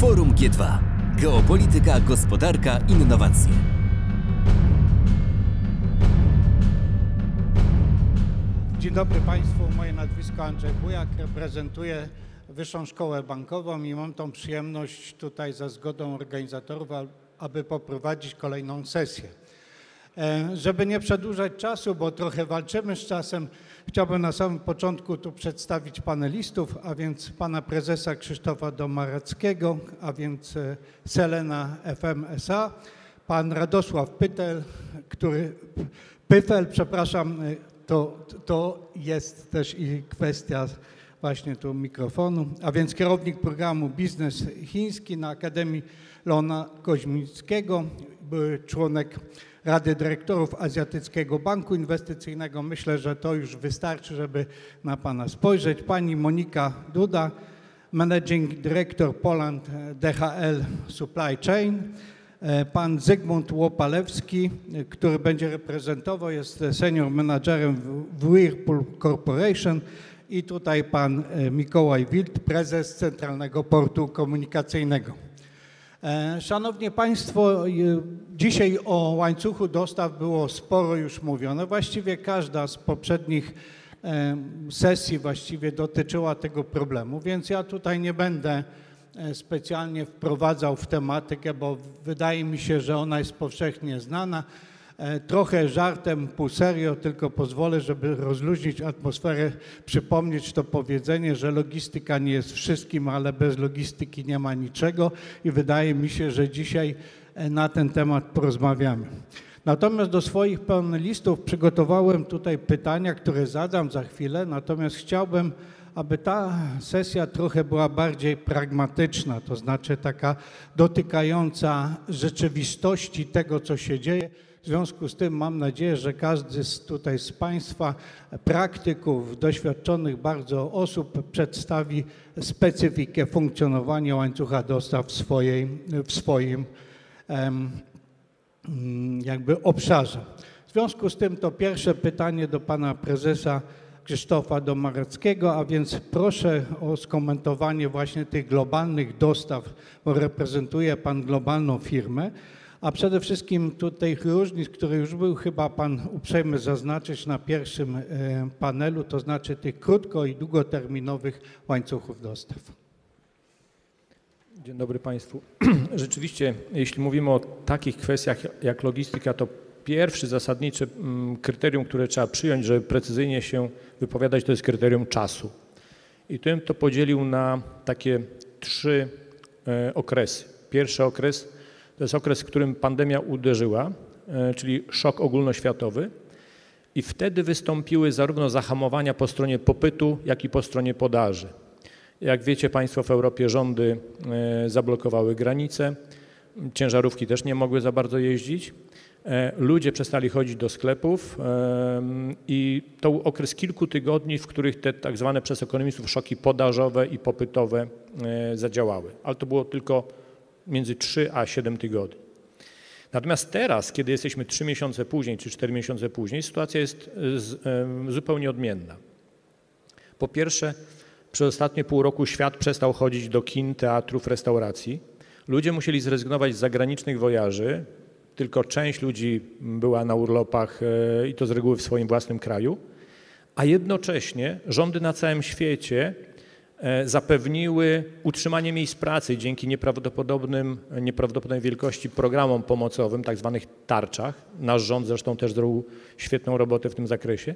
Forum G2. Geopolityka, gospodarka, innowacje. Dzień dobry Państwu, moje nazwisko Andrzej Bujak, reprezentuję Wyższą Szkołę Bankową i mam tą przyjemność tutaj za zgodą organizatorów, aby poprowadzić kolejną sesję. E, Żeby nie przedłużać czasu, bo trochę walczymy z czasem, chciałbym na samym początku tu przedstawić panelistów, a więc pana prezesa Krzysztofa Domareckiego, a więc e, Selena FM SA, pan Radosław Pytel, który, Pyfel, przepraszam, e, to, to jest też i kwestia właśnie tu mikrofonu, a więc kierownik programu Biznes Chiński na Akademii Leona Koźmickiego, były członek Rady Dyrektorów Azjatyckiego Banku Inwestycyjnego. Myślę, że to już wystarczy, żeby na Pana spojrzeć. Pani Monika Duda, Managing Director Poland e, DHL Supply Chain. E, Pan Zygmunt Łopalewski, e, który będzie reprezentował, jest senior menadżerem w- Whirlpool Corporation i tutaj pan Mikołaj Wild, prezes Centralnego Portu Komunikacyjnego. Szanowni Państwo, dzisiaj o łańcuchu dostaw było sporo już mówione. Właściwie każda z poprzednich sesji właściwie dotyczyła tego problemu, więc ja tutaj nie będę e, specjalnie wprowadzał w tematykę, bo wydaje mi się, że ona jest powszechnie znana. E, Trochę żartem, pół serio, tylko pozwolę, żeby rozluźnić atmosferę, przypomnieć to powiedzenie, że logistyka nie jest wszystkim, ale bez logistyki nie ma niczego i wydaje mi się, że dzisiaj na ten temat porozmawiamy. Natomiast do swoich panelistów przygotowałem tutaj pytania, które zadam za chwilę, natomiast chciałbym, aby ta sesja trochę była bardziej pragmatyczna, to znaczy taka dotykająca rzeczywistości tego, co się dzieje. W związku z tym mam nadzieję, że każdy z tutaj z Państwa, praktyków, doświadczonych bardzo osób przedstawi specyfikę funkcjonowania łańcucha dostaw w, swojej, w swoim jakby obszarze. W związku z tym to pierwsze pytanie do pana prezesa Krzysztofa Domareckiego, a więc proszę o skomentowanie właśnie tych globalnych dostaw, bo reprezentuje pan globalną firmę, a przede wszystkim tutaj różnic, które już był chyba pan uprzejmy zaznaczyć na pierwszym e, panelu, to znaczy tych krótko i długoterminowych łańcuchów dostaw. Dzień dobry Państwu. Rzeczywiście, jeśli mówimy o takich kwestiach jak logistyka, to pierwszy zasadniczy mm, kryterium, które trzeba przyjąć, żeby precyzyjnie się wypowiadać, to jest kryterium czasu. I tu bym to podzielił na takie trzy e, okresy. Pierwszy okres to jest okres, w którym pandemia uderzyła, e, czyli szok ogólnoświatowy. I wtedy wystąpiły zarówno zahamowania po stronie popytu, jak i po stronie podaży. Jak wiecie Państwo, w Europie rządy e, zablokowały granice, ciężarówki też nie mogły za bardzo jeździć. E, Ludzie przestali chodzić do sklepów em, i to był okres kilku tygodni, w których te tak zwane przez ekonomistów szoki podażowe i popytowe e, zadziałały. Ale to było tylko między 3 a 7 tygodni. Natomiast teraz, kiedy jesteśmy 3 miesiące później czy 4 miesiące później, sytuacja jest e, zupełnie odmienna. Po pierwsze, przez ostatnie pół roku świat przestał chodzić do kin, teatrów, restauracji. Ludzie musieli zrezygnować z zagranicznych wojaży, tylko część ludzi była na urlopach e, i to z reguły w swoim własnym kraju, a jednocześnie rządy na całym świecie e, zapewniły utrzymanie miejsc pracy dzięki nieprawdopodobnym, nieprawdopodobnej wielkości programom pomocowym, tak zwanych tarczach. Nasz rząd zresztą też zrobił świetną robotę w tym zakresie.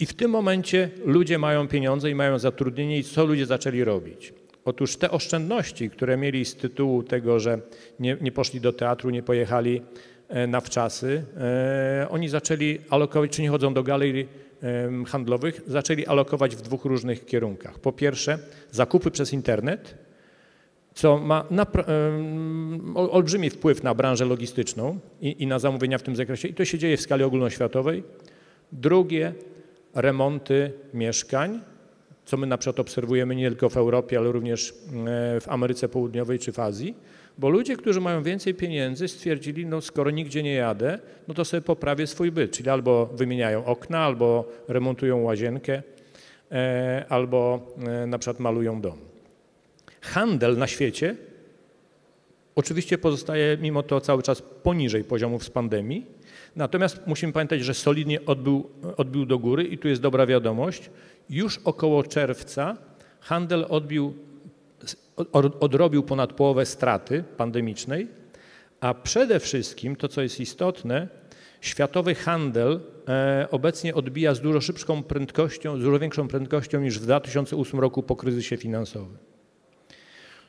I w tym momencie ludzie mają pieniądze i mają zatrudnienie i co ludzie zaczęli robić? Otóż te oszczędności, które mieli z tytułu tego, że nie, nie poszli do teatru, nie pojechali e, na wczasy, e, oni zaczęli alokować, czy nie chodzą do galerii em, handlowych, zaczęli alokować w dwóch różnych kierunkach. Po pierwsze, zakupy przez internet, co ma olbrzymi wpływ na branżę logistyczną i, i na zamówienia w tym zakresie. I to się dzieje w skali ogólnoświatowej. Drugie, remonty mieszkań, co my na przykład obserwujemy nie tylko w Europie, ale również e, w Ameryce Południowej czy w Azji, bo ludzie, którzy mają więcej pieniędzy, stwierdzili, no skoro nigdzie nie jadę, no to sobie poprawię swój byt, czyli albo wymieniają okna, albo remontują łazienkę, e, albo e, na przykład malują dom. Handel na świecie Oczywiście pozostaje mimo to cały czas poniżej poziomów z pandemii, natomiast musimy pamiętać, że solidnie odbił, odbił do góry i tu jest dobra wiadomość. Już około czerwca handel odbił, od- odrobił ponad połowę straty pandemicznej, a przede wszystkim to, co jest istotne, światowy handel e, obecnie odbija z dużo szybszą prędkością, z dużo większą prędkością niż w 2008 roku po kryzysie finansowym.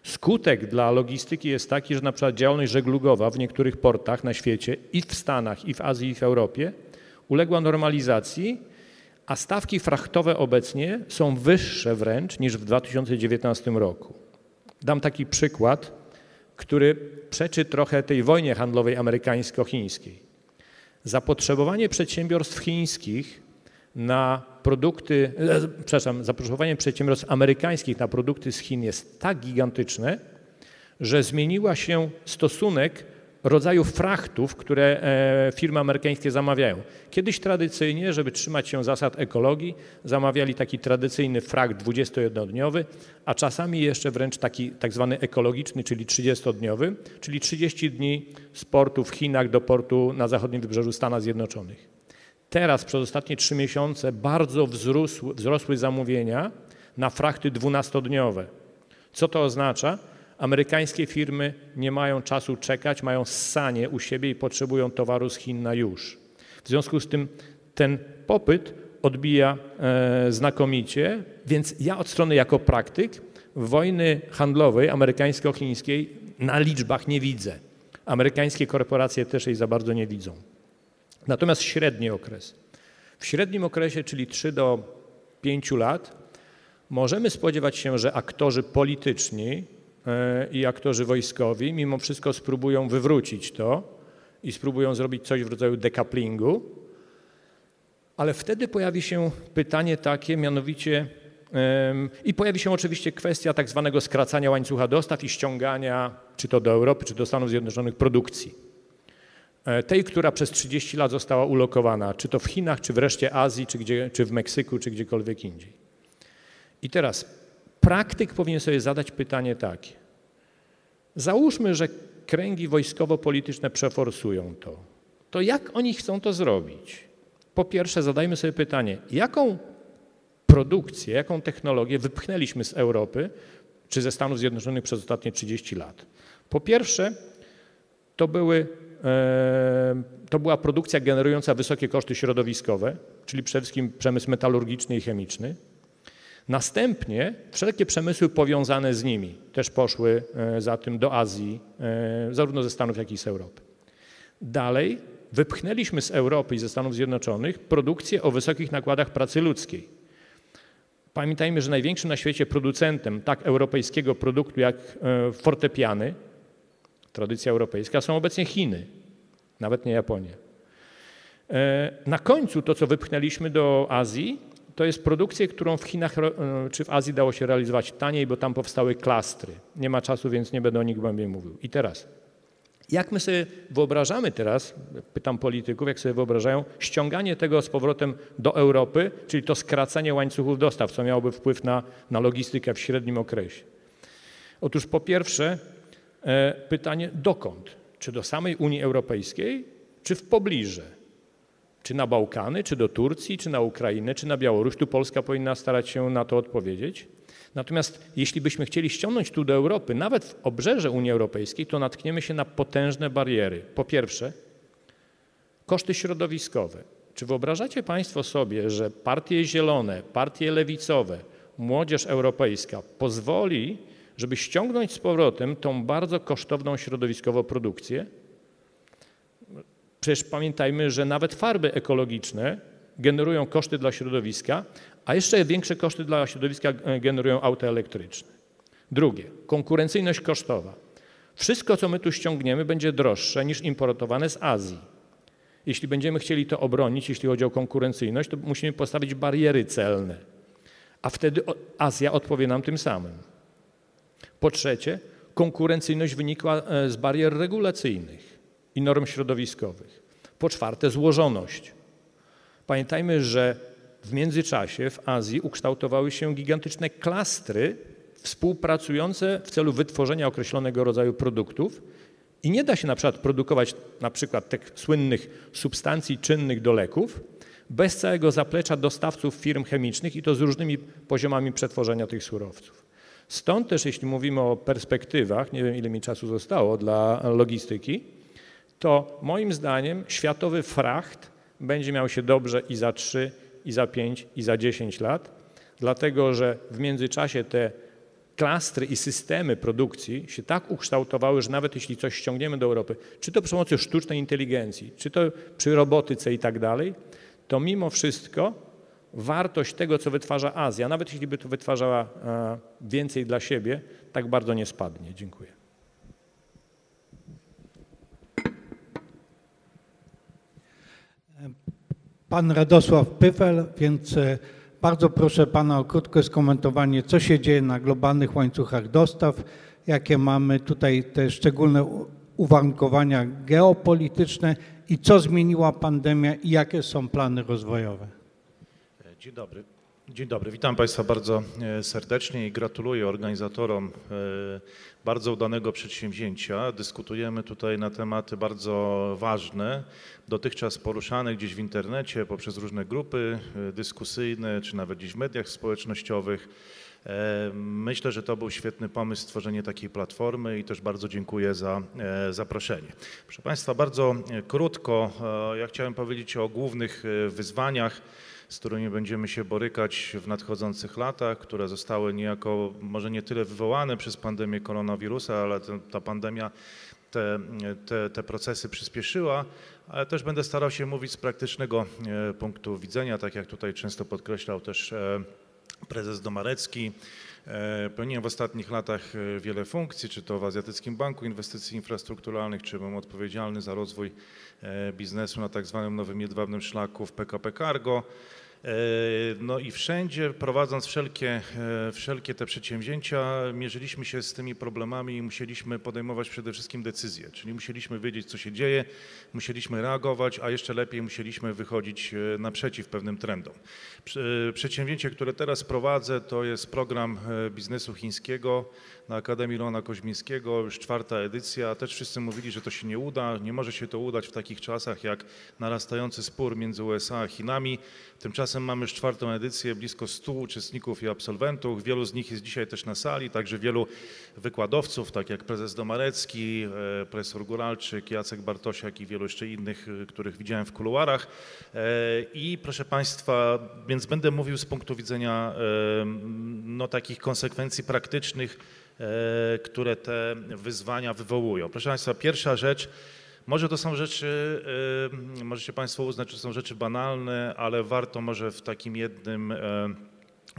Skutek dla logistyki jest taki, że na przykład działalność żeglugowa w niektórych portach na świecie i w Stanach, i w Azji, i w Europie uległa normalizacji, a stawki frachtowe obecnie są wyższe wręcz niż w 2019 roku. Dam taki przykład, który przeczy trochę tej wojnie handlowej amerykańsko-chińskiej. Zapotrzebowanie przedsiębiorstw chińskich na produkty, e, przepraszam, zapotrzebowanie przedsiębiorstw amerykańskich na produkty z Chin jest tak gigantyczne, że zmieniła się stosunek rodzaju frachtów, które e, firmy amerykańskie zamawiają. Kiedyś tradycyjnie, żeby trzymać się zasad ekologii, zamawiali taki tradycyjny fracht 21-dniowy, a czasami jeszcze wręcz taki tak zwany ekologiczny, czyli 30-dniowy, czyli 30 dni z portu w Chinach do portu na zachodnim wybrzeżu Stanów Zjednoczonych. Teraz przez ostatnie trzy miesiące bardzo wzrósły, wzrosły zamówienia na frachty 12-dniowe. Co to oznacza? Amerykańskie firmy nie mają czasu czekać, mają ssanie u siebie i potrzebują towaru z Chin na już. W związku z tym ten popyt odbija e, znakomicie, więc ja od strony jako praktyk wojny handlowej amerykańsko-chińskiej na liczbach nie widzę. Amerykańskie korporacje też jej za bardzo nie widzą. Natomiast średni okres. W średnim okresie, czyli 3 do 5 lat, możemy spodziewać się, że aktorzy polityczni e, i aktorzy wojskowi mimo wszystko spróbują wywrócić to i spróbują zrobić coś w rodzaju dekaplingu, ale wtedy pojawi się pytanie takie, mianowicie i pojawi się oczywiście kwestia tak zwanego skracania łańcucha dostaw i ściągania czy to do Europy, czy do Stanów Zjednoczonych produkcji. E, tej, która przez 30 lat została ulokowana, czy to w Chinach, czy wreszcie Azji, czy, gdzie, czy w Meksyku, czy gdziekolwiek indziej. I teraz praktyk powinien sobie zadać pytanie takie. Załóżmy, że kręgi wojskowo-polityczne przeforsują to. To jak oni chcą to zrobić? Po pierwsze, zadajmy sobie pytanie, jaką produkcję, jaką technologię wypchnęliśmy z Europy czy ze Stanów Zjednoczonych przez ostatnie 30 lat? Po pierwsze, to były to była produkcja generująca wysokie koszty środowiskowe, czyli przede wszystkim przemysł metalurgiczny i chemiczny. Następnie wszelkie przemysły powiązane z nimi też poszły e, za tym do Azji, e, zarówno ze Stanów, jak i z Europy. Dalej wypchnęliśmy z Europy i ze Stanów Zjednoczonych produkcję o wysokich nakładach pracy ludzkiej. Pamiętajmy, że największym na świecie producentem tak europejskiego produktu jak e, fortepiany, tradycja europejska, są obecnie Chiny, nawet nie Japonia. E, Na końcu to, co wypchnęliśmy do Azji, to jest produkcja, którą w Chinach e, czy w Azji dało się realizować taniej, bo tam powstały klastry. Nie ma czasu, więc nie będę o nich głębiej mówił. I teraz, jak my sobie wyobrażamy teraz, pytam polityków, jak sobie wyobrażają, ściąganie tego z powrotem do Europy, czyli to skracanie łańcuchów dostaw, co miałoby wpływ na, na logistykę w średnim okresie? Otóż po pierwsze, pytanie dokąd? Czy do samej Unii Europejskiej, czy w pobliże? Czy na Bałkany, czy do Turcji, czy na Ukrainę, czy na Białoruś? Tu Polska powinna starać się na to odpowiedzieć. Natomiast jeśli byśmy chcieli ściągnąć tu do Europy, nawet w obrzeże Unii Europejskiej, to natkniemy się na potężne bariery. Po pierwsze, koszty środowiskowe. Czy wyobrażacie Państwo sobie, że partie zielone, partie lewicowe, młodzież europejska pozwoli, żeby ściągnąć z powrotem tą bardzo kosztowną środowiskowo produkcję? Przecież pamiętajmy, że nawet farby ekologiczne generują koszty dla środowiska, a jeszcze większe koszty dla środowiska e, generują auta elektryczne. Drugie, konkurencyjność kosztowa. Wszystko, co my tu ściągniemy, będzie droższe niż importowane z Azji. Jeśli będziemy chcieli to obronić, jeśli chodzi o konkurencyjność, to musimy postawić bariery celne, a wtedy Azja odpowie nam tym samym. Po trzecie, konkurencyjność wynikła e, z barier regulacyjnych i norm środowiskowych. Po czwarte, złożoność. Pamiętajmy, że w międzyczasie w Azji ukształtowały się gigantyczne klastry współpracujące w celu wytworzenia określonego rodzaju produktów i nie da się na przykład produkować na przykład tych słynnych substancji czynnych do leków bez całego zaplecza dostawców firm chemicznych i to z różnymi poziomami przetworzenia tych surowców. Stąd też, jeśli mówimy o perspektywach, nie wiem ile mi czasu zostało dla logistyki, to moim zdaniem światowy fracht będzie miał się dobrze i za 3, i za 5, i za 10 lat, dlatego że w międzyczasie te klastry i systemy produkcji się tak ukształtowały, że nawet jeśli coś ściągniemy do Europy, czy to przy pomocy sztucznej inteligencji, czy to przy robotyce i tak dalej, to mimo wszystko wartość tego, co wytwarza Azja, nawet jeśli by to wytwarzała e, więcej dla siebie, tak bardzo nie spadnie. Dziękuję. Pan Radosław Pyfel, więc e, bardzo proszę Pana o krótkie skomentowanie, co się dzieje na globalnych łańcuchach dostaw, jakie mamy tutaj te szczególne uwarunkowania geopolityczne i co zmieniła pandemia i jakie są plany rozwojowe. Dzień dobry. Dzień dobry, witam Państwa bardzo e, serdecznie i gratuluję organizatorom e, bardzo udanego przedsięwzięcia. Dyskutujemy tutaj na tematy bardzo ważne, dotychczas poruszane gdzieś w internecie poprzez różne grupy e, dyskusyjne, czy nawet gdzieś w mediach społecznościowych. Myślę, że to był świetny pomysł stworzenie takiej platformy i też bardzo dziękuję za zaproszenie. Proszę Państwa, bardzo krótko, ja chciałem powiedzieć o głównych wyzwaniach, z którymi będziemy się borykać w nadchodzących latach, które zostały niejako może nie tyle wywołane przez pandemię koronawirusa, ale ta pandemia te, te, te procesy przyspieszyła, ale też będę starał się mówić z praktycznego e, punktu widzenia, tak jak tutaj często podkreślał też e, prezes Domarecki. E, Pełniłem w ostatnich latach e, wiele funkcji, czy to w Azjatyckim Banku Inwestycji Infrastrukturalnych, czy byłem odpowiedzialny za rozwój e, biznesu na tak zwanym nowym jedwabnym szlaku w PKP Cargo. E, No i wszędzie, prowadząc wszelkie, e, wszelkie te przedsięwzięcia, mierzyliśmy się z tymi problemami i musieliśmy podejmować przede wszystkim decyzje, czyli musieliśmy wiedzieć, co się dzieje, musieliśmy reagować, a jeszcze lepiej musieliśmy wychodzić e, naprzeciw pewnym trendom. Prze- Przedsięwzięcie, które teraz prowadzę, to jest program biznesu chińskiego na Akademii Rona Koźmińskiego, już czwarta edycja. Też wszyscy mówili, że to się nie uda, nie może się to udać w takich czasach jak narastający spór między USA a Chinami. Tymczasem mamy już czwartą edycję, blisko 100 uczestników i absolwentów. Wielu z nich jest dzisiaj też na sali, także wielu wykładowców, tak jak prezes Domarecki, e, profesor Góralczyk, Jacek Bartosiak i wielu jeszcze innych, e, których widziałem w kuluarach. E, I proszę Państwa, więc będę mówił z punktu widzenia no, takich konsekwencji praktycznych, które te wyzwania wywołują. Proszę Państwa, pierwsza rzecz, może to są rzeczy, e, możecie Państwo uznać, że są rzeczy banalne, ale warto może w takim jednym e,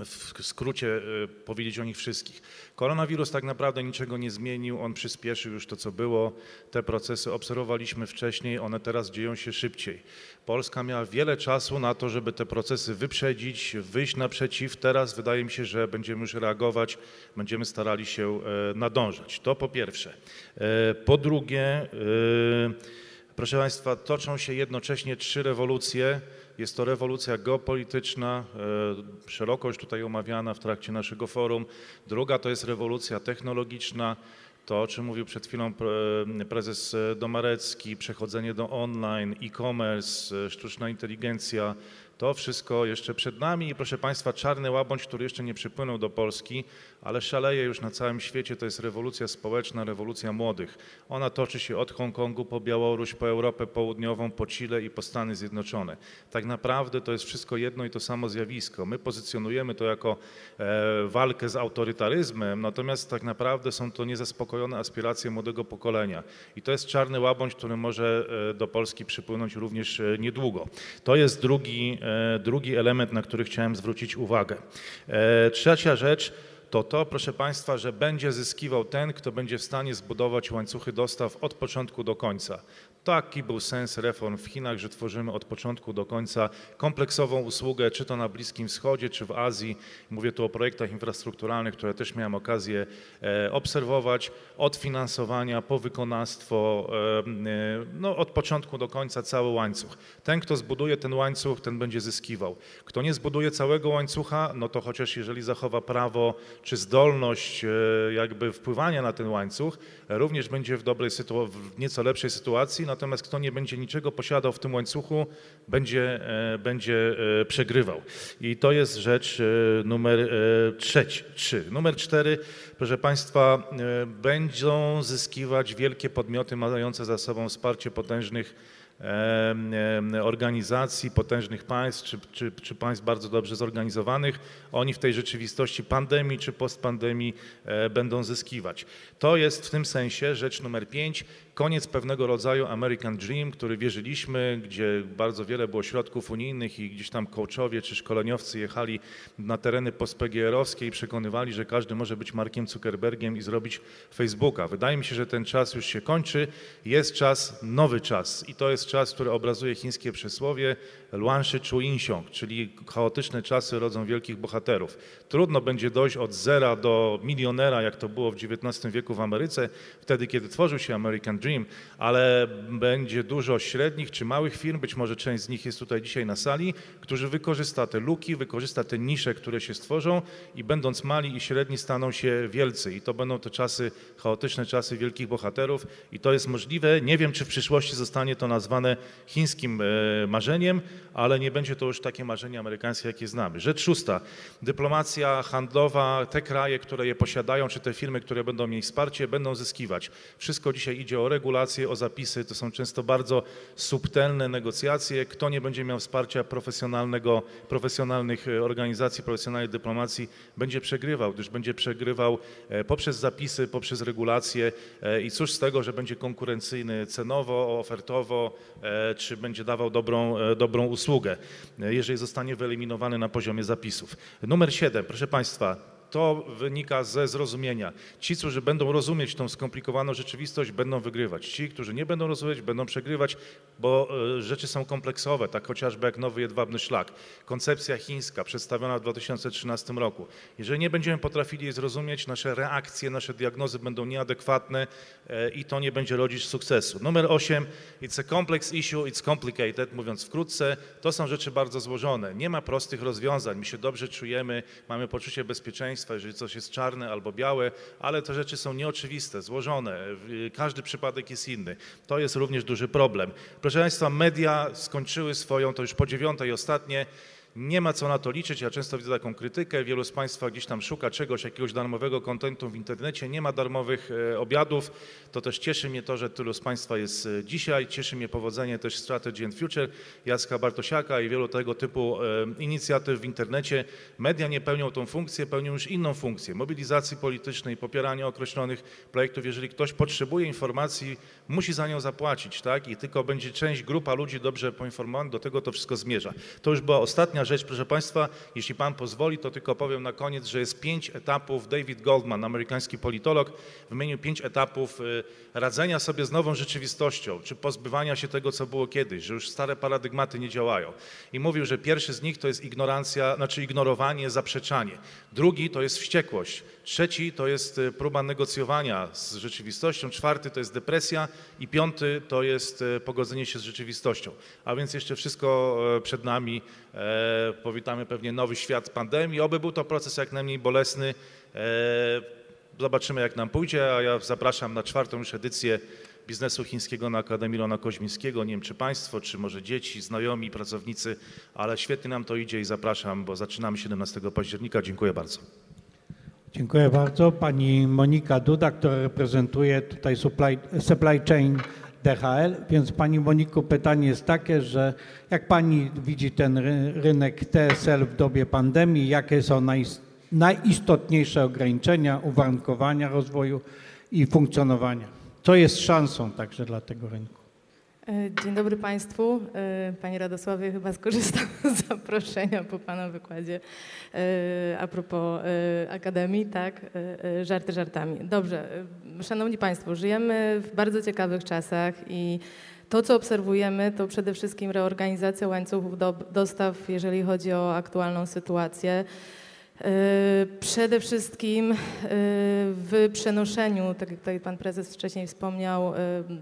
w skrócie e, powiedzieć o nich wszystkich. Koronawirus tak naprawdę niczego nie zmienił, on przyspieszył już to, co było. Te procesy obserwowaliśmy wcześniej, one teraz dzieją się szybciej. Polska miała wiele czasu na to, żeby te procesy wyprzedzić, wyjść naprzeciw. Teraz wydaje mi się, że będziemy już reagować, będziemy starali się e, nadążać. To po pierwsze. E, Po drugie, e, proszę Państwa, toczą się jednocześnie trzy rewolucje. Jest to rewolucja geopolityczna, e, szeroko już tutaj omawiana w trakcie naszego forum. Druga to jest rewolucja technologiczna, to o czym mówił przed chwilą pre- prezes e, Domarecki, przechodzenie do online, e-commerce, e, sztuczna inteligencja. To wszystko jeszcze przed nami i proszę Państwa, czarny łabędź, który jeszcze nie przypłynął do Polski, ale szaleje już na całym świecie, to jest rewolucja społeczna, rewolucja młodych. Ona toczy się od Hongkongu po Białoruś, po Europę Południową, po Chile i po Stany Zjednoczone. Tak naprawdę to jest wszystko jedno i to samo zjawisko. My pozycjonujemy to jako e, walkę z autorytaryzmem, natomiast tak naprawdę są to niezaspokojone aspiracje młodego pokolenia. I to jest czarny łabędź, który może e, do Polski przypłynąć również e, niedługo. To jest drugi, e, drugi element, na który chciałem zwrócić uwagę. Trzecia rzecz, to to, proszę Państwa, że będzie zyskiwał ten, kto będzie w stanie zbudować łańcuchy dostaw od początku do końca. Taki był sens reform w Chinach, że tworzymy od początku do końca kompleksową usługę, czy to na Bliskim Wschodzie, czy w Azji. Mówię tu o projektach infrastrukturalnych, które też miałem okazję e, obserwować, od finansowania po wykonawstwo, e, no, od początku do końca cały łańcuch. Ten, kto zbuduje ten łańcuch, ten będzie zyskiwał. Kto nie zbuduje całego łańcucha, no to chociaż jeżeli zachowa prawo czy zdolność e, jakby wpływania na ten łańcuch również będzie w dobrej w nieco lepszej sytuacji, natomiast kto nie będzie niczego posiadał w tym łańcuchu, będzie, e, będzie e, przegrywał. I to jest rzecz numer trzeci, trzy. Numer cztery, proszę Państwa, będą zyskiwać wielkie podmioty mające za sobą wsparcie potężnych organizacji, potężnych państw, czy, czy, czy państw bardzo dobrze zorganizowanych, oni w tej rzeczywistości pandemii czy postpandemii e, będą zyskiwać. To jest w tym sensie rzecz numer pięć, koniec pewnego rodzaju American Dream, który wierzyliśmy, gdzie bardzo wiele było środków unijnych i gdzieś tam coachowie czy szkoleniowcy jechali na tereny postPGR-owskie i przekonywali, że każdy może być Markiem Zuckerbergiem i zrobić Facebooka. Wydaje mi się, że ten czas już się kończy. Jest czas, nowy czas i to jest czas, który obrazuje chińskie przysłowie Luanshi Chu Inxiong, czyli chaotyczne czasy rodzą wielkich bohaterów. Trudno będzie dojść od zera do milionera, jak to było w XIX wieku w Ameryce, wtedy kiedy tworzył się American Dream, ale będzie dużo średnich czy małych firm, być może część z nich jest tutaj dzisiaj na sali, którzy wykorzysta te luki, wykorzysta te nisze, które się stworzą i będąc mali i średni staną się wielcy. I to będą te czasy, chaotyczne czasy wielkich bohaterów i to jest możliwe. Nie wiem, czy w przyszłości zostanie to nazwane chińskim e, marzeniem, ale nie będzie to już takie marzenie amerykańskie, jakie znamy. Rzecz szósta, dyplomacja handlowa, te kraje, które je posiadają, czy te firmy, które będą mieć wsparcie, będą zyskiwać. Wszystko dzisiaj idzie o regulacje, o zapisy, to są często bardzo subtelne negocjacje. Kto nie będzie miał wsparcia profesjonalnego, profesjonalnych e, organizacji, profesjonalnej dyplomacji, będzie przegrywał, gdyż będzie przegrywał e, poprzez zapisy, poprzez regulacje e, i cóż z tego, że będzie konkurencyjny cenowo, ofertowo, czy będzie dawał dobrą, dobrą usługę, jeżeli zostanie wyeliminowany na poziomie zapisów. Numer 7, proszę Państwa, to wynika ze zrozumienia. Ci, którzy będą rozumieć tą skomplikowaną rzeczywistość, będą wygrywać. Ci, którzy nie będą rozumieć, będą przegrywać, bo e, rzeczy są kompleksowe, tak chociażby jak nowy jedwabny szlak. Koncepcja chińska przedstawiona w 2013 roku. Jeżeli nie będziemy potrafili jej zrozumieć, nasze reakcje, nasze diagnozy będą nieadekwatne e, i to nie będzie rodzić sukcesu. Numer 8. It's a complex issue, it's complicated. Mówiąc wkrótce, to są rzeczy bardzo złożone. Nie ma prostych rozwiązań. My się dobrze czujemy, mamy poczucie bezpieczeństwa, jeżeli coś jest czarne albo białe, ale te rzeczy są nieoczywiste, złożone. Każdy przypadek jest inny. To jest również duży problem. Proszę Państwa, media skończyły swoją, to już po dziewiątej ostatnie, nie ma co na to liczyć. Ja często widzę taką krytykę. Wielu z Państwa gdzieś tam szuka czegoś, jakiegoś darmowego kontentu w internecie. Nie ma darmowych e, obiadów. To też cieszy mnie to, że tylu z Państwa jest e, dzisiaj. Cieszy mnie powodzenie też Strategy and Future Jacka Bartosiaka i wielu tego typu e, inicjatyw w internecie. Media nie pełnią tą funkcję, pełnią już inną funkcję. Mobilizacji politycznej, popierania określonych projektów. Jeżeli ktoś potrzebuje informacji, musi za nią zapłacić, tak? I tylko będzie część, grupa ludzi dobrze poinformowana, do tego to wszystko zmierza. To już była ostatnia rzecz, proszę Państwa. Jeśli Pan pozwoli, to tylko powiem na koniec, że jest pięć etapów. David Goldman, amerykański politolog, wymienił pięć etapów y, radzenia sobie z nową rzeczywistością, czy pozbywania się tego, co było kiedyś, że już stare paradygmaty nie działają. I mówił, że pierwszy z nich to jest ignorancja, znaczy ignorowanie, zaprzeczanie. Drugi to jest wściekłość. Trzeci to jest y, próba negocjowania z rzeczywistością. Czwarty to jest depresja i piąty to jest y, pogodzenie się z rzeczywistością. A więc jeszcze wszystko e, przed nami. E, Powitamy pewnie nowy świat pandemii. Oby był to proces jak najmniej bolesny. E, Zobaczymy, jak nam pójdzie, a ja zapraszam na czwartą już edycję biznesu chińskiego na Akademii Lona Koźmińskiego. Nie wiem, czy Państwo, czy może dzieci, znajomi, pracownicy, ale świetnie nam to idzie i zapraszam, bo zaczynamy 17 października. Dziękuję bardzo. Dziękuję bardzo. Pani Monika Duda, która reprezentuje tutaj supply, supply chain DHL. Więc Pani Moniko, pytanie jest takie, że jak Pani widzi ten ry- rynek TSL w dobie pandemii, jakie są najs- najistotniejsze ograniczenia, uwarunkowania rozwoju i funkcjonowania? Co jest szansą także dla tego rynku? E, Dzień dobry Państwu. E, Panie Radosławie, chyba skorzystam z zaproszenia po Pana wykładzie e, a propos Akademii, tak? Żarty żartami. Dobrze. Szanowni Państwo, żyjemy w bardzo ciekawych czasach i to, co obserwujemy, to przede wszystkim reorganizacja łańcuchów do, dostaw, jeżeli chodzi o aktualną sytuację. Przede wszystkim y, w przenoszeniu, tak jak tutaj pan prezes wcześniej wspomniał, y,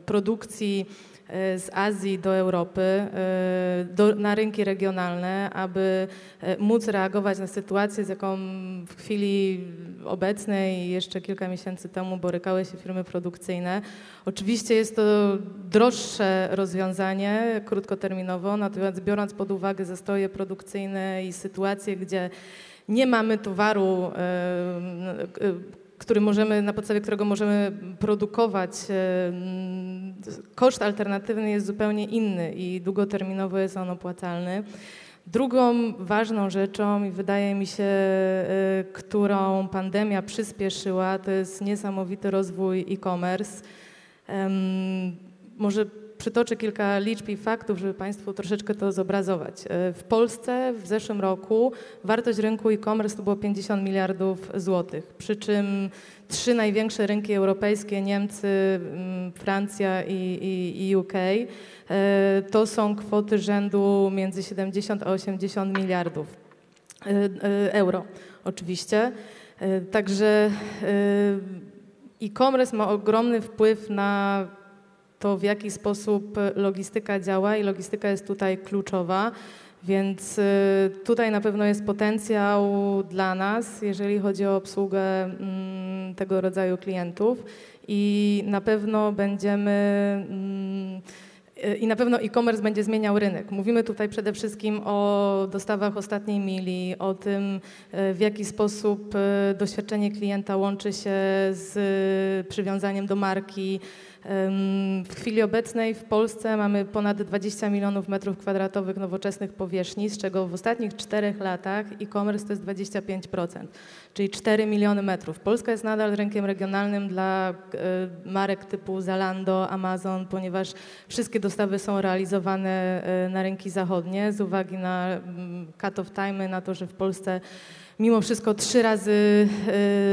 produkcji y, z Azji do Europy, y, do, na rynki regionalne, aby y, móc reagować na sytuację, z jaką w chwili obecnej i jeszcze kilka miesięcy temu borykały się firmy produkcyjne. Oczywiście jest to droższe rozwiązanie krótkoterminowo, natomiast biorąc pod uwagę zastoje produkcyjne i sytuacje, gdzie nie mamy towaru, e, e, który możemy, na podstawie którego możemy produkować, e, koszt alternatywny jest zupełnie inny i długoterminowo jest on opłacalny. Drugą ważną rzeczą, i wydaje mi się, którą pandemia przyspieszyła, to jest niesamowity rozwój e-commerce. Może przytoczę kilka liczb i faktów, żeby Państwu troszeczkę to zobrazować. E, W Polsce w zeszłym roku wartość rynku e-commerce to było 50 miliardów złotych, przy czym trzy największe rynki europejskie, Niemcy, mm, Francja i, i, i UK, e, to są kwoty rzędu między 70 a 80 miliardów e, euro oczywiście. Także e-commerce ma ogromny wpływ na to, w jaki sposób logistyka działa i logistyka jest tutaj kluczowa. Więc y, tutaj na pewno jest potencjał dla nas, jeżeli chodzi o obsługę mm, tego rodzaju klientów i na pewno będziemy mm, i na pewno e-commerce będzie zmieniał rynek. Mówimy tutaj przede wszystkim o dostawach ostatniej mili, o tym, y, w jaki sposób y, doświadczenie klienta łączy się z y, przywiązaniem do marki. W chwili obecnej w Polsce mamy ponad 20 milionów metrów kwadratowych nowoczesnych powierzchni, z czego w ostatnich czterech latach e-commerce to jest 25%, czyli 4 miliony metrów. Polska jest nadal rynkiem regionalnym dla y, marek typu Zalando, Amazon, ponieważ wszystkie dostawy są realizowane y, na rynki zachodnie z uwagi na mm, cut-off time, na to, że w Polsce mimo wszystko trzy razy,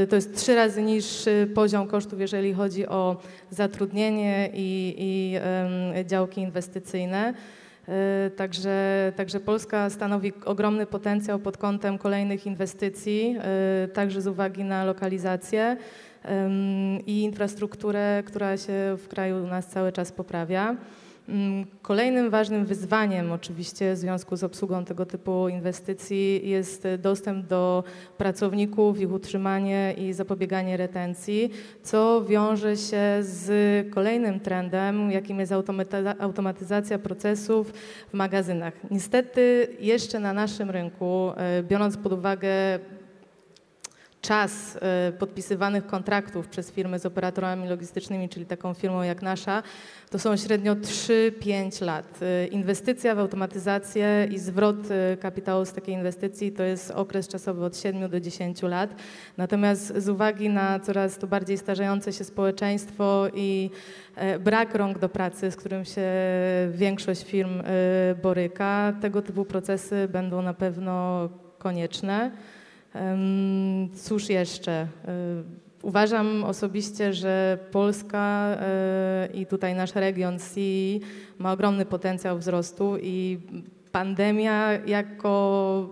y, to jest trzy razy niższy poziom kosztów, jeżeli chodzi o zatrudnienie i, i działki inwestycyjne. Y, Także, także Polska stanowi ogromny potencjał pod kątem kolejnych inwestycji, y, także z uwagi na lokalizację i infrastrukturę, która się w kraju u nas cały czas poprawia. Mm, Kolejnym ważnym wyzwaniem oczywiście w związku z obsługą tego typu inwestycji jest e, dostęp do pracowników, ich utrzymanie i zapobieganie retencji, co wiąże się z kolejnym trendem, jakim jest automatyzacja procesów w magazynach. Niestety jeszcze na naszym rynku, e, biorąc pod uwagę czas e, podpisywanych kontraktów przez firmy z operatorami logistycznymi, czyli taką firmą jak nasza, to są średnio 3-5 lat. E, Inwestycja w automatyzację i zwrot e, kapitału z takiej inwestycji to jest okres czasowy od 7 do 10 lat. Natomiast z uwagi na coraz to bardziej starzejące się społeczeństwo i e, brak rąk do pracy, z którym się większość firm boryka, tego typu procesy będą na pewno konieczne. Cóż jeszcze? Y, Uważam osobiście, że Polska y, i tutaj nasz region CI ma ogromny potencjał wzrostu i pandemia jako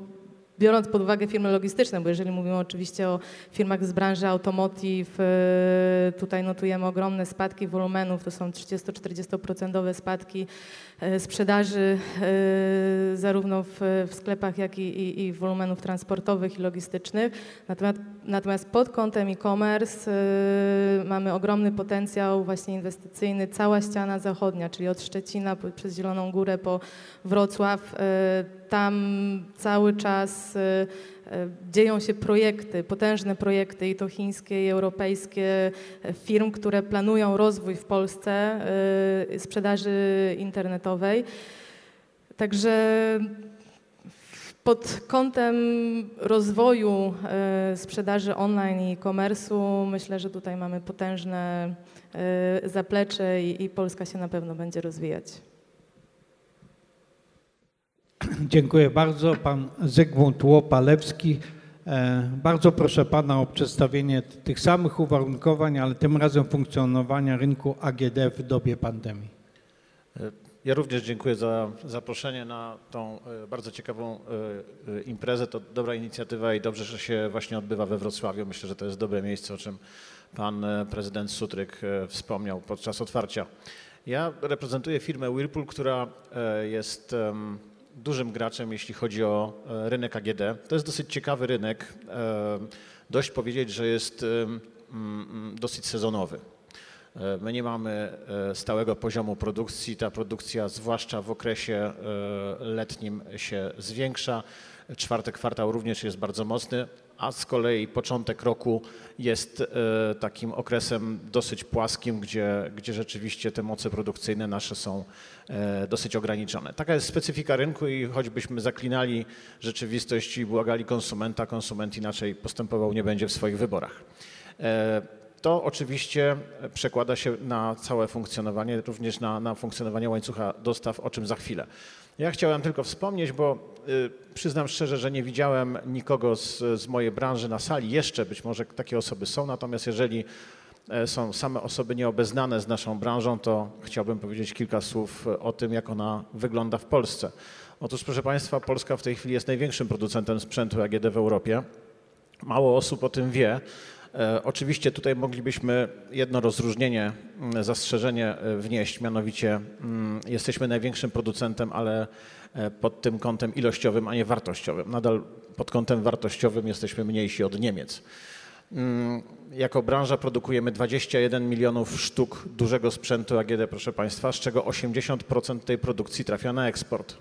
biorąc pod uwagę firmy logistyczne, bo jeżeli mówimy oczywiście o firmach z branży automotive, y, tutaj notujemy ogromne spadki wolumenów, to są 30-40% spadki y, sprzedaży y, zarówno w, sklepach, jak i, i wolumenów transportowych i logistycznych. Natomiast, natomiast pod kątem e-commerce y, mamy ogromny potencjał właśnie inwestycyjny. Cała ściana zachodnia, czyli od Szczecina po- przez Zieloną Górę po Wrocław, y, tam cały czas y, y, dzieją się projekty, potężne projekty i to chińskie i europejskie firm, które planują rozwój w Polsce sprzedaży internetowej. Także pod kątem rozwoju y, sprzedaży online i e-commerce'u myślę, że tutaj mamy potężne y, zaplecze i, Polska się na pewno będzie rozwijać. Dziękuję bardzo. Pan Zygmunt Łopalewski. E, Bardzo proszę Pana o przedstawienie tych samych uwarunkowań, ale tym razem funkcjonowania rynku AGD w dobie pandemii. Ja również dziękuję za zaproszenie na tą e, bardzo ciekawą e, e, imprezę. To dobra inicjatywa i dobrze, że się właśnie odbywa we Wrocławiu. Myślę, że to jest dobre miejsce, o czym pan prezydent Sutryk wspomniał podczas otwarcia. Ja reprezentuję firmę Whirlpool, która jest dużym graczem, jeśli chodzi o rynek AGD. To jest dosyć ciekawy rynek. Dość powiedzieć, że jest dosyć sezonowy. E, My nie mamy e, stałego poziomu produkcji. Ta produkcja, zwłaszcza w okresie e, letnim, się zwiększa. Czwarty kwartał również jest bardzo mocny, a z kolei początek roku jest takim okresem dosyć płaskim, gdzie, gdzie rzeczywiście te moce produkcyjne nasze są dosyć ograniczone. Taka jest specyfika rynku i choćbyśmy zaklinali rzeczywistość i błagali konsumenta, konsument inaczej postępował nie będzie w swoich wyborach. E, to oczywiście przekłada się na całe funkcjonowanie, również na, na funkcjonowanie łańcucha dostaw, o czym za chwilę. Ja chciałem tylko wspomnieć, bo y, przyznam szczerze, że nie widziałem nikogo z, z mojej branży na sali. Jeszcze być może takie osoby są, natomiast jeżeli e, są same osoby nieobeznane z naszą branżą, to chciałbym powiedzieć kilka słów o tym, jak ona wygląda w Polsce. Otóż, proszę Państwa, Polska w tej chwili jest największym producentem sprzętu AGD w Europie. Mało osób o tym wie. E, Oczywiście tutaj moglibyśmy jedno rozróżnienie, mm, zastrzeżenie e, wnieść, mianowicie mm, jesteśmy największym producentem, ale e, pod tym kątem ilościowym, a nie wartościowym. Nadal pod kątem wartościowym jesteśmy mniejsi od Niemiec. Mm, Jako branża produkujemy 21 milionów sztuk dużego sprzętu AGD, proszę Państwa, z czego 80% tej produkcji trafia na eksport.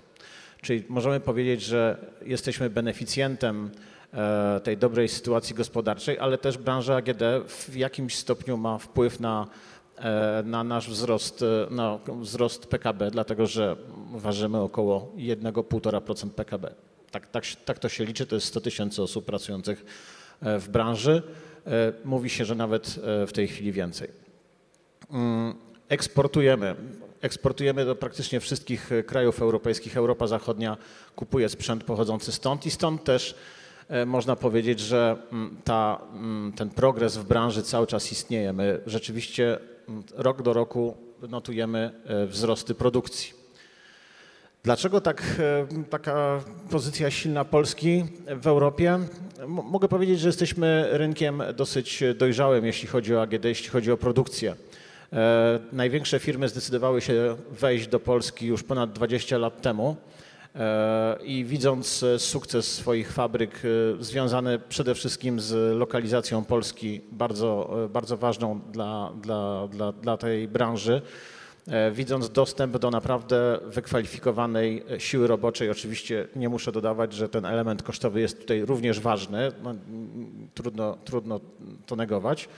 Czyli możemy powiedzieć, że jesteśmy beneficjentem tej dobrej sytuacji gospodarczej, ale też branża AGD w jakimś stopniu ma wpływ na, e, na nasz wzrost, e, na wzrost PKB, dlatego że ważymy około 1,5% PKB. Tak, tak, tak to się liczy, to jest 100 tysięcy osób pracujących e, w branży. E, Mówi się, że nawet e, w tej chwili więcej. Mm, Eksportujemy. Eksportujemy do praktycznie wszystkich e, krajów europejskich. Europa Zachodnia kupuje sprzęt pochodzący stąd i stąd też e, można powiedzieć, że mm, ta, mm, ten progres w branży cały czas istnieje. My rzeczywiście mm, rok do roku notujemy e, wzrosty produkcji. Dlaczego tak, e, taka pozycja silna Polski w Europie? Mogę powiedzieć, że jesteśmy rynkiem dosyć dojrzałym, jeśli chodzi o AGD, jeśli chodzi o produkcję. E, Największe firmy zdecydowały się wejść do Polski już ponad 20 lat temu e, i widząc e, sukces swoich fabryk e, związany przede wszystkim z lokalizacją Polski, bardzo, e, bardzo ważną dla, dla, dla, dla tej branży, E, widząc dostęp do naprawdę wykwalifikowanej e, siły roboczej. Oczywiście nie muszę dodawać, że ten element kosztowy jest tutaj również ważny. No, trudno, trudno to negować.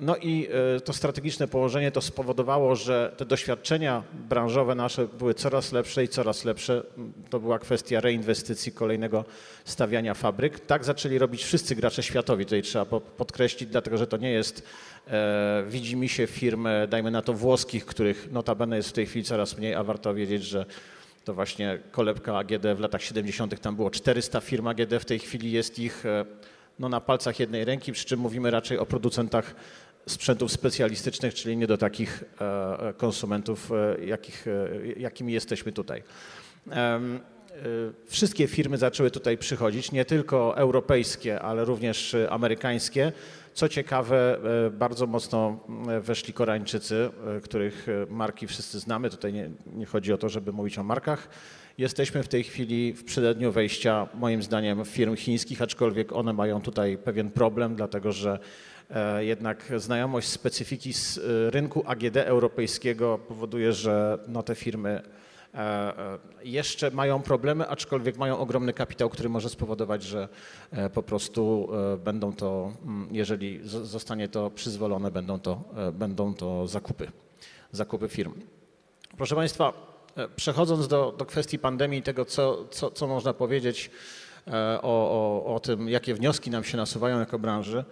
No i e, to strategiczne położenie to spowodowało, że te doświadczenia branżowe nasze były coraz lepsze i coraz lepsze. To była kwestia reinwestycji, kolejnego stawiania fabryk. Tak zaczęli robić wszyscy gracze światowi. Tutaj trzeba po- podkreślić, dlatego że to nie jest e, widzi mi się firm, e, dajmy na to włoskich, których notabene jest w tej chwili coraz mniej, a warto wiedzieć, że to właśnie kolebka AGD w latach 70. tam było 400 firm AGD, w tej chwili jest ich e, no, na palcach jednej ręki, przy czym mówimy raczej o producentach sprzętów specjalistycznych, czyli nie do takich e, e, konsumentów, e, jakich, jakimi jesteśmy tutaj. Wszystkie firmy zaczęły tutaj przychodzić, nie tylko europejskie, ale również amerykańskie. Co ciekawe, bardzo mocno weszli Koreańczycy, których marki wszyscy znamy. Tutaj nie, nie chodzi o to, żeby mówić o markach. Jesteśmy w tej chwili w przededniu wejścia, moim zdaniem, firm chińskich, aczkolwiek one mają tutaj pewien problem, dlatego że e, jednak znajomość specyfiki z e, rynku AGD europejskiego powoduje, że no, te firmy e, jeszcze mają problemy, aczkolwiek mają ogromny kapitał, który może spowodować, że po prostu będą to, mm, jeżeli zostanie to przyzwolone, będą to, będą to zakupy, zakupy firm. Proszę Państwa, przechodząc do, do kwestii pandemii i tego, co, co, co można powiedzieć e, o, o, o tym, jakie wnioski nam się nasuwają jako branży,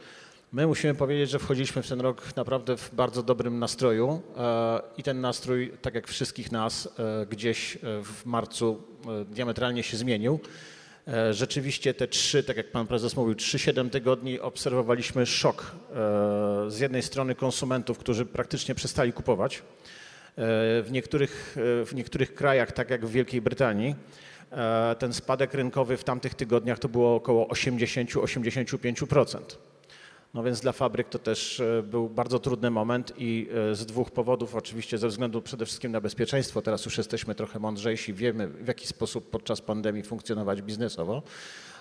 my musimy powiedzieć, że wchodziliśmy w ten rok naprawdę w bardzo dobrym nastroju e, i ten nastrój, tak jak wszystkich nas, e, gdzieś e, w marcu e, diametralnie się zmienił. E, Rzeczywiście te trzy, tak jak pan prezes mówił, trzy, siedem tygodni obserwowaliśmy szok e, z jednej strony konsumentów, którzy praktycznie przestali kupować. W niektórych, e, w niektórych krajach, tak jak w Wielkiej Brytanii, e, ten spadek rynkowy w tamtych tygodniach to było około 80-85%. No więc dla fabryk to też e, był bardzo trudny moment i z dwóch powodów, oczywiście ze względu przede wszystkim na bezpieczeństwo, teraz już jesteśmy trochę mądrzejsi, wiemy w jaki sposób podczas pandemii funkcjonować biznesowo,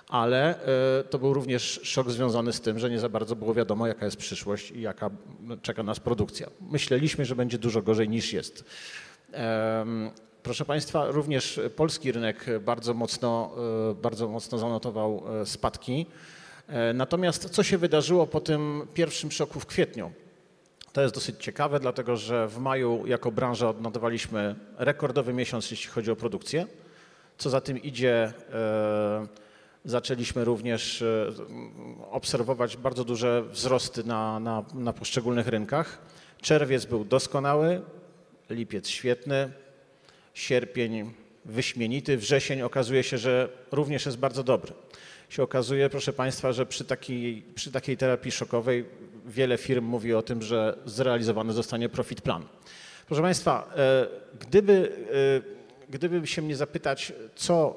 ale e, to był również szok związany z tym, że nie za bardzo było wiadomo jaka jest przyszłość i jaka czeka nas produkcja. Myśleliśmy, że będzie dużo gorzej niż jest. Proszę Państwa, również polski rynek bardzo mocno, e, bardzo mocno zanotował e, spadki. Natomiast co się wydarzyło po tym pierwszym szoku w kwietniu? To jest dosyć ciekawe, dlatego że w maju jako branża odnotowaliśmy rekordowy miesiąc, jeśli chodzi o produkcję. Co za tym idzie, zaczęliśmy również e, obserwować bardzo duże wzrosty na, na, na poszczególnych rynkach. Czerwiec był doskonały, lipiec świetny, sierpień wyśmienity, wrzesień okazuje się, że również jest bardzo dobry. Się okazuje, proszę Państwa, że przy takiej, przy takiej terapii szokowej wiele firm mówi o tym, że zrealizowany zostanie profit plan. Proszę Państwa, e, gdyby, e, gdyby się mnie zapytać, co,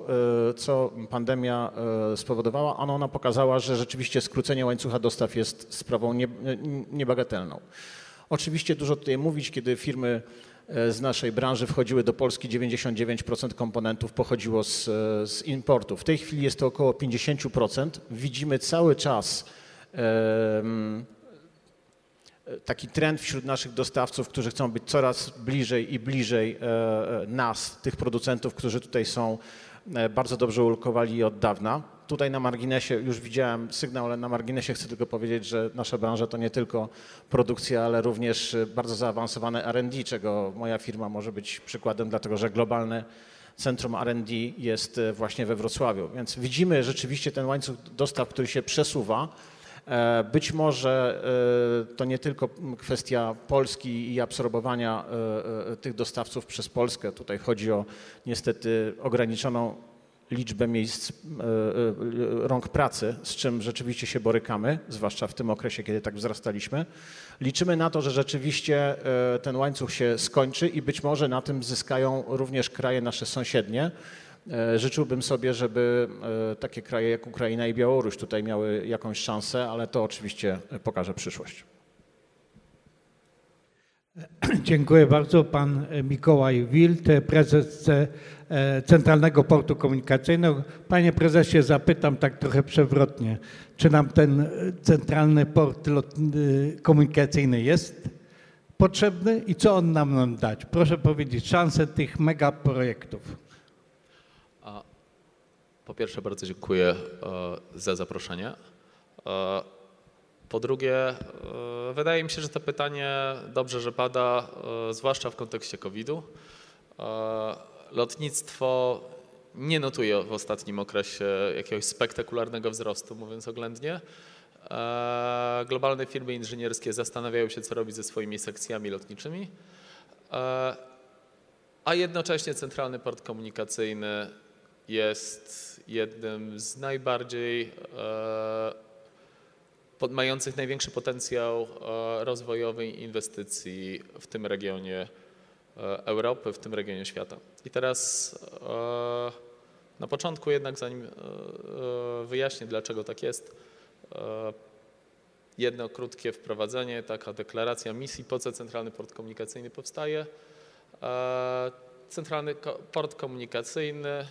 e, co pandemia e, spowodowała, ona, ona pokazała, że rzeczywiście skrócenie łańcucha dostaw jest sprawą nie, niebagatelną. Oczywiście dużo tutaj mówić, kiedy firmy e, z naszej branży wchodziły do Polski, 99% komponentów pochodziło z, e, z importu. W tej chwili jest to około 50%. Widzimy cały czas taki trend wśród naszych dostawców, którzy chcą być coraz bliżej i bliżej e, e, nas, tych producentów, którzy tutaj są e, bardzo dobrze ulokowali od dawna. Tutaj na marginesie, już widziałem sygnał, ale na marginesie chcę tylko powiedzieć, że nasza branża to nie tylko produkcja, ale również bardzo zaawansowane R&D, czego moja firma może być przykładem, dlatego że globalne centrum R&D jest właśnie we Wrocławiu. Więc widzimy rzeczywiście ten łańcuch dostaw, który się przesuwa. E, Być może e, to nie tylko kwestia Polski i absorbowania e, tych dostawców przez Polskę. Tutaj chodzi o niestety ograniczoną liczbę miejsc rąk pracy, z czym rzeczywiście się borykamy, zwłaszcza w tym okresie, kiedy tak wzrastaliśmy. Liczymy na to, że rzeczywiście ten łańcuch się skończy i być może na tym zyskają również kraje nasze sąsiednie. E, Życzyłbym sobie, żeby e, takie kraje jak Ukraina i Białoruś tutaj miały jakąś szansę, ale to oczywiście pokaże przyszłość. Dziękuję bardzo. Pan e, Mikołaj Wild, e, prezes e, Centralnego Portu Komunikacyjnego. Panie prezesie, zapytam tak trochę przewrotnie. Czy nam ten e, centralny port e, komunikacyjny jest potrzebny i co on nam ma dać? Proszę powiedzieć, szanse tych megaprojektów. Po pierwsze, bardzo dziękuję e, za zaproszenie. E, Po drugie, e, wydaje mi się, że to pytanie dobrze, że pada, zwłaszcza w kontekście COVID-u. Lotnictwo nie notuje w ostatnim okresie jakiegoś spektakularnego wzrostu, mówiąc oględnie. Globalne firmy inżynierskie zastanawiają się, co robić ze swoimi sekcjami lotniczymi. A jednocześnie Centralny Port Komunikacyjny jest jednym z najbardziej e, mających największy potencjał e, rozwojowy inwestycji w tym regionie e, Europy, w tym regionie świata. I teraz na początku jednak, zanim wyjaśnię, dlaczego tak jest, jedno krótkie wprowadzenie, taka deklaracja misji, po co Centralny Port Komunikacyjny powstaje. Centralny Port Komunikacyjny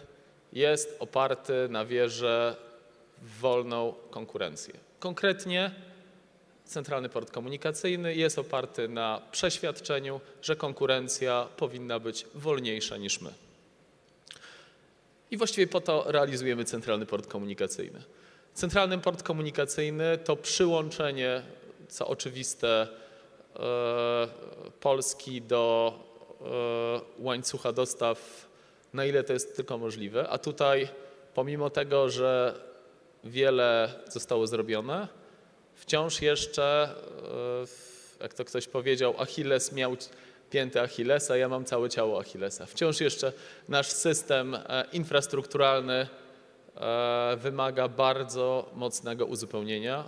jest oparty na wierze w wolną konkurencję. Konkretnie Centralny Port Komunikacyjny jest oparty na przeświadczeniu, że konkurencja powinna być wolniejsza niż my. I właściwie po to realizujemy Centralny Port Komunikacyjny. Centralny Port Komunikacyjny to przyłączenie, co oczywiste, e, Polski do e, łańcucha dostaw, na ile to jest tylko możliwe. A tutaj, pomimo tego, że wiele zostało zrobione, wciąż jeszcze, e, jak to ktoś powiedział, Achilles miał pięty Achillesa, ja mam całe ciało Achillesa. Wciąż jeszcze nasz system e, infrastrukturalny e, wymaga bardzo mocnego uzupełnienia.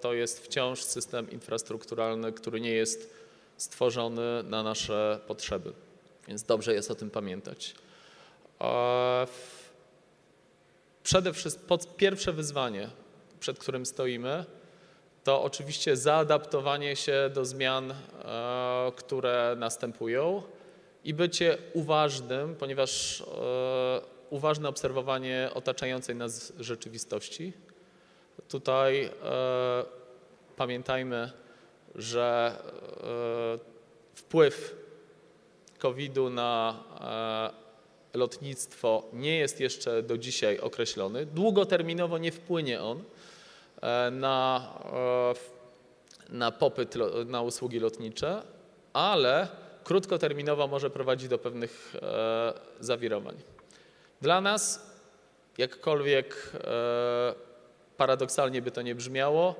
To jest wciąż system infrastrukturalny, który nie jest stworzony na nasze potrzeby, więc dobrze jest o tym pamiętać. Przede wszystkim pierwsze wyzwanie, przed którym stoimy, to oczywiście zaadaptowanie się do zmian, e, które następują i bycie uważnym, ponieważ e, uważne obserwowanie otaczającej nas rzeczywistości. Tutaj e, pamiętajmy, że wpływ COVID-u na e, lotnictwo nie jest jeszcze do dzisiaj określony. Długoterminowo nie wpłynie on e, na, e, na popyt na usługi lotnicze, ale krótkoterminowo może prowadzić do pewnych zawirowań. Dla nas, jakkolwiek paradoksalnie by to nie brzmiało,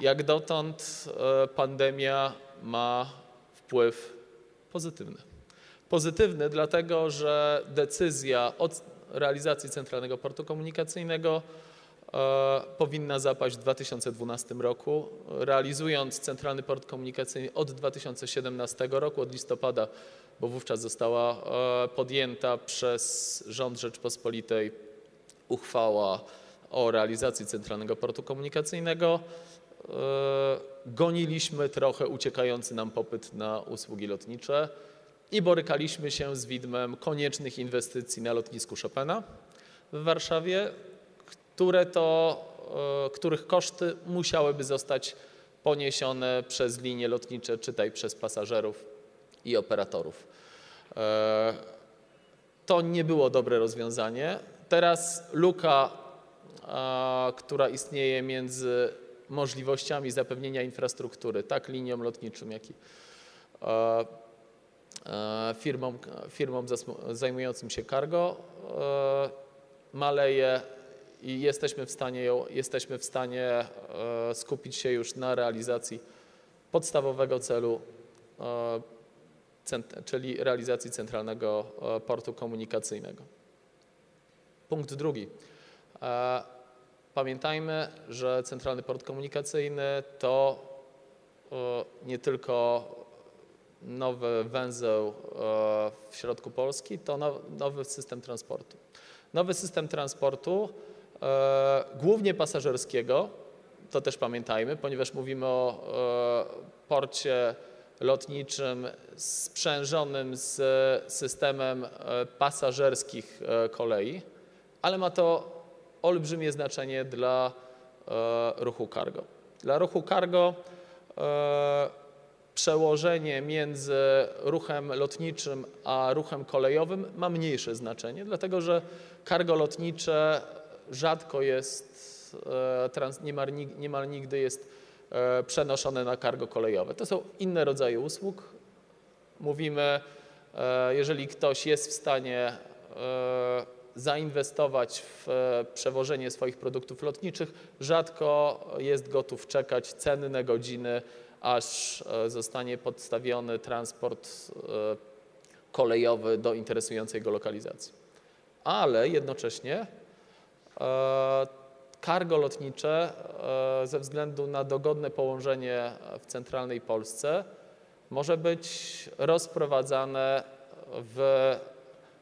jak dotąd pandemia ma wpływ pozytywny. Pozytywny dlatego, że decyzja o realizacji Centralnego Portu Komunikacyjnego e, powinna zapaść w 2012 roku. Realizując Centralny Port Komunikacyjny od 2017 roku, od listopada, bo wówczas została e, podjęta przez rząd Rzeczpospolitej uchwała o realizacji Centralnego Portu Komunikacyjnego, e, goniliśmy trochę uciekający nam popyt na usługi lotnicze i borykaliśmy się z widmem koniecznych inwestycji na lotnisku Chopina w Warszawie, które to, e, których koszty musiałyby zostać poniesione przez linie lotnicze, czytaj przez pasażerów i operatorów. E, To nie było dobre rozwiązanie. Teraz luka, a, która istnieje między możliwościami zapewnienia infrastruktury, tak liniom lotniczym, jak i e, e, firmom, firmom zasmu- zajmującym się cargo, e, maleje i jesteśmy w stanie, ją, jesteśmy w stanie e, skupić się już na realizacji podstawowego celu e, czyli realizacji Centralnego e, Portu Komunikacyjnego. Punkt drugi. E, Pamiętajmy, że Centralny Port Komunikacyjny to e, nie tylko nowy węzeł e, w środku Polski, to now- nowy system transportu. Nowy system transportu, e, głównie pasażerskiego, to też pamiętajmy, ponieważ mówimy o e, porcie lotniczym sprzężonym z systemem pasażerskich kolei, ale ma to olbrzymie znaczenie dla ruchu cargo. Dla ruchu cargo przełożenie między ruchem lotniczym a ruchem kolejowym ma mniejsze znaczenie, dlatego że cargo lotnicze rzadko jest, e, niemal, niemal nigdy jest e, przenoszone na cargo kolejowe. To są inne rodzaje usług. Mówimy, e, jeżeli ktoś jest w stanie zainwestować w przewożenie swoich produktów lotniczych, rzadko jest gotów czekać cenne godziny, aż e, zostanie podstawiony transport e, kolejowy do interesującej go lokalizacji. Ale jednocześnie e, cargo lotnicze ze względu na dogodne położenie w centralnej Polsce może być rozprowadzane w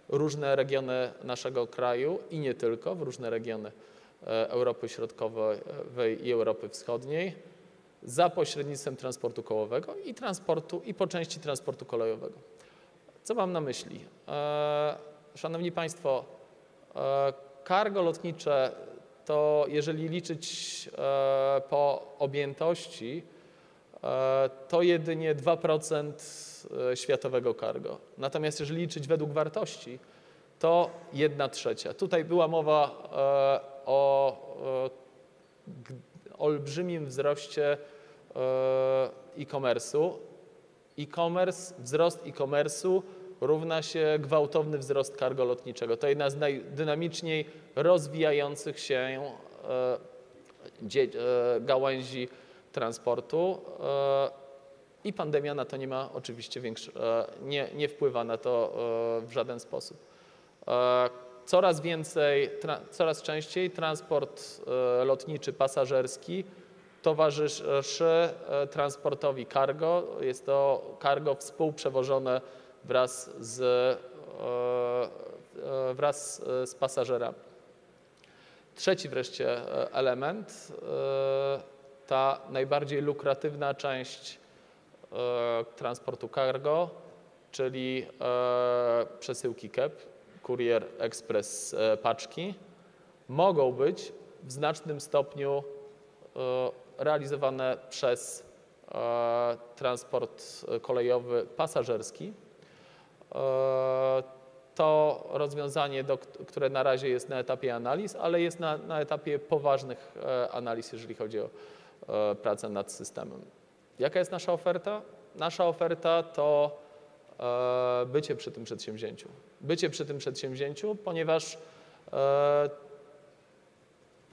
różne regiony naszego kraju i nie tylko, w różne regiony Europy Środkowej i Europy Wschodniej za pośrednictwem transportu kołowego i transportu i po części transportu kolejowego. Co mam na myśli? E, Szanowni Państwo, e, cargo lotnicze to jeżeli liczyć e, po objętości, e, to jedynie 2% e, światowego cargo. Natomiast jeżeli liczyć według wartości, to 1 trzecia. Tutaj była mowa e, o e, olbrzymim wzroście e, e-commerce'u. E-commerce, wzrost e-commerce'u równa się gwałtowny wzrost cargo lotniczego. To jedna z najdynamiczniej rozwijających się e, e, gałęzi transportu e, i pandemia na to nie ma oczywiście większy, e, nie, nie wpływa na to e, w żaden sposób. E, Coraz więcej, coraz częściej transport e, lotniczy pasażerski towarzyszy e, transportowi cargo. Jest to cargo współprzewożone wraz z, e, e, wraz z pasażerami. Trzeci wreszcie element, ta najbardziej lukratywna część transportu cargo, czyli przesyłki KEP, kurier, ekspres, paczki, mogą być w znacznym stopniu realizowane przez e, transport kolejowy pasażerski. E, To rozwiązanie, które na razie jest na etapie analiz, ale jest na, na etapie poważnych e, analiz, jeżeli chodzi o e, pracę nad systemem. Jaka jest nasza oferta? Nasza oferta to e, bycie przy tym przedsięwzięciu. Bycie przy tym przedsięwzięciu, ponieważ e,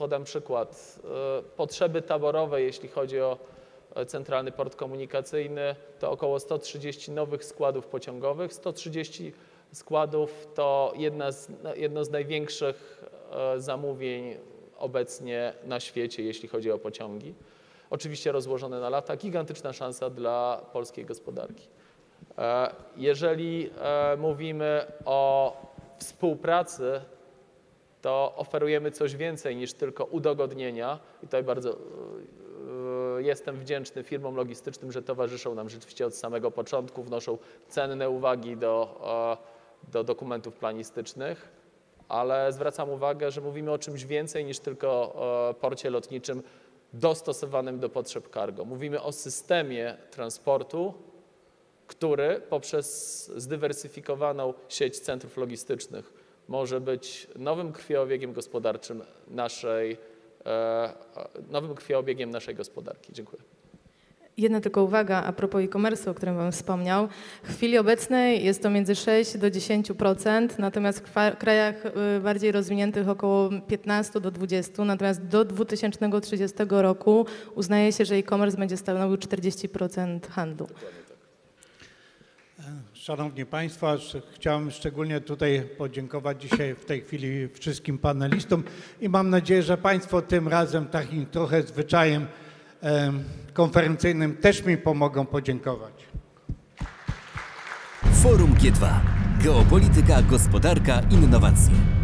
podam przykład. E, Potrzeby taborowe, jeśli chodzi o e, centralny port komunikacyjny, to około 130 nowych składów pociągowych. 130 składów to jedna z, jedno z największych e, zamówień obecnie na świecie, jeśli chodzi o pociągi. Oczywiście rozłożone na lata, gigantyczna szansa dla polskiej gospodarki. Jeżeli mówimy o współpracy to oferujemy coś więcej niż tylko udogodnienia. I tutaj bardzo e, e, jestem wdzięczny firmom logistycznym, że towarzyszą nam rzeczywiście od samego początku, wnoszą cenne uwagi do, e, do dokumentów planistycznych, ale zwracam uwagę, że mówimy o czymś więcej niż tylko porcie lotniczym dostosowanym do potrzeb cargo. Mówimy o systemie transportu, który poprzez zdywersyfikowaną sieć centrów logistycznych może być nowym krwiobiegiem gospodarczym naszej, e, nowym krwiobiegiem naszej gospodarki. Dziękuję. Jedna tylko uwaga a propos e-commerce, o którym Pan wspomniał. W chwili obecnej jest to między 6 do 10%, natomiast w krajach y, bardziej rozwiniętych około 15 do 20%, natomiast do 2030 roku uznaje się, że e-commerce będzie stanowił 40% handlu. Szanowni Państwo, chciałem szczególnie tutaj podziękować dzisiaj w tej chwili wszystkim panelistom i mam nadzieję, że Państwo tym razem takim trochę zwyczajem em, konferencyjnym też mi pomogą podziękować. Forum G2. Geopolityka, gospodarka, innowacje.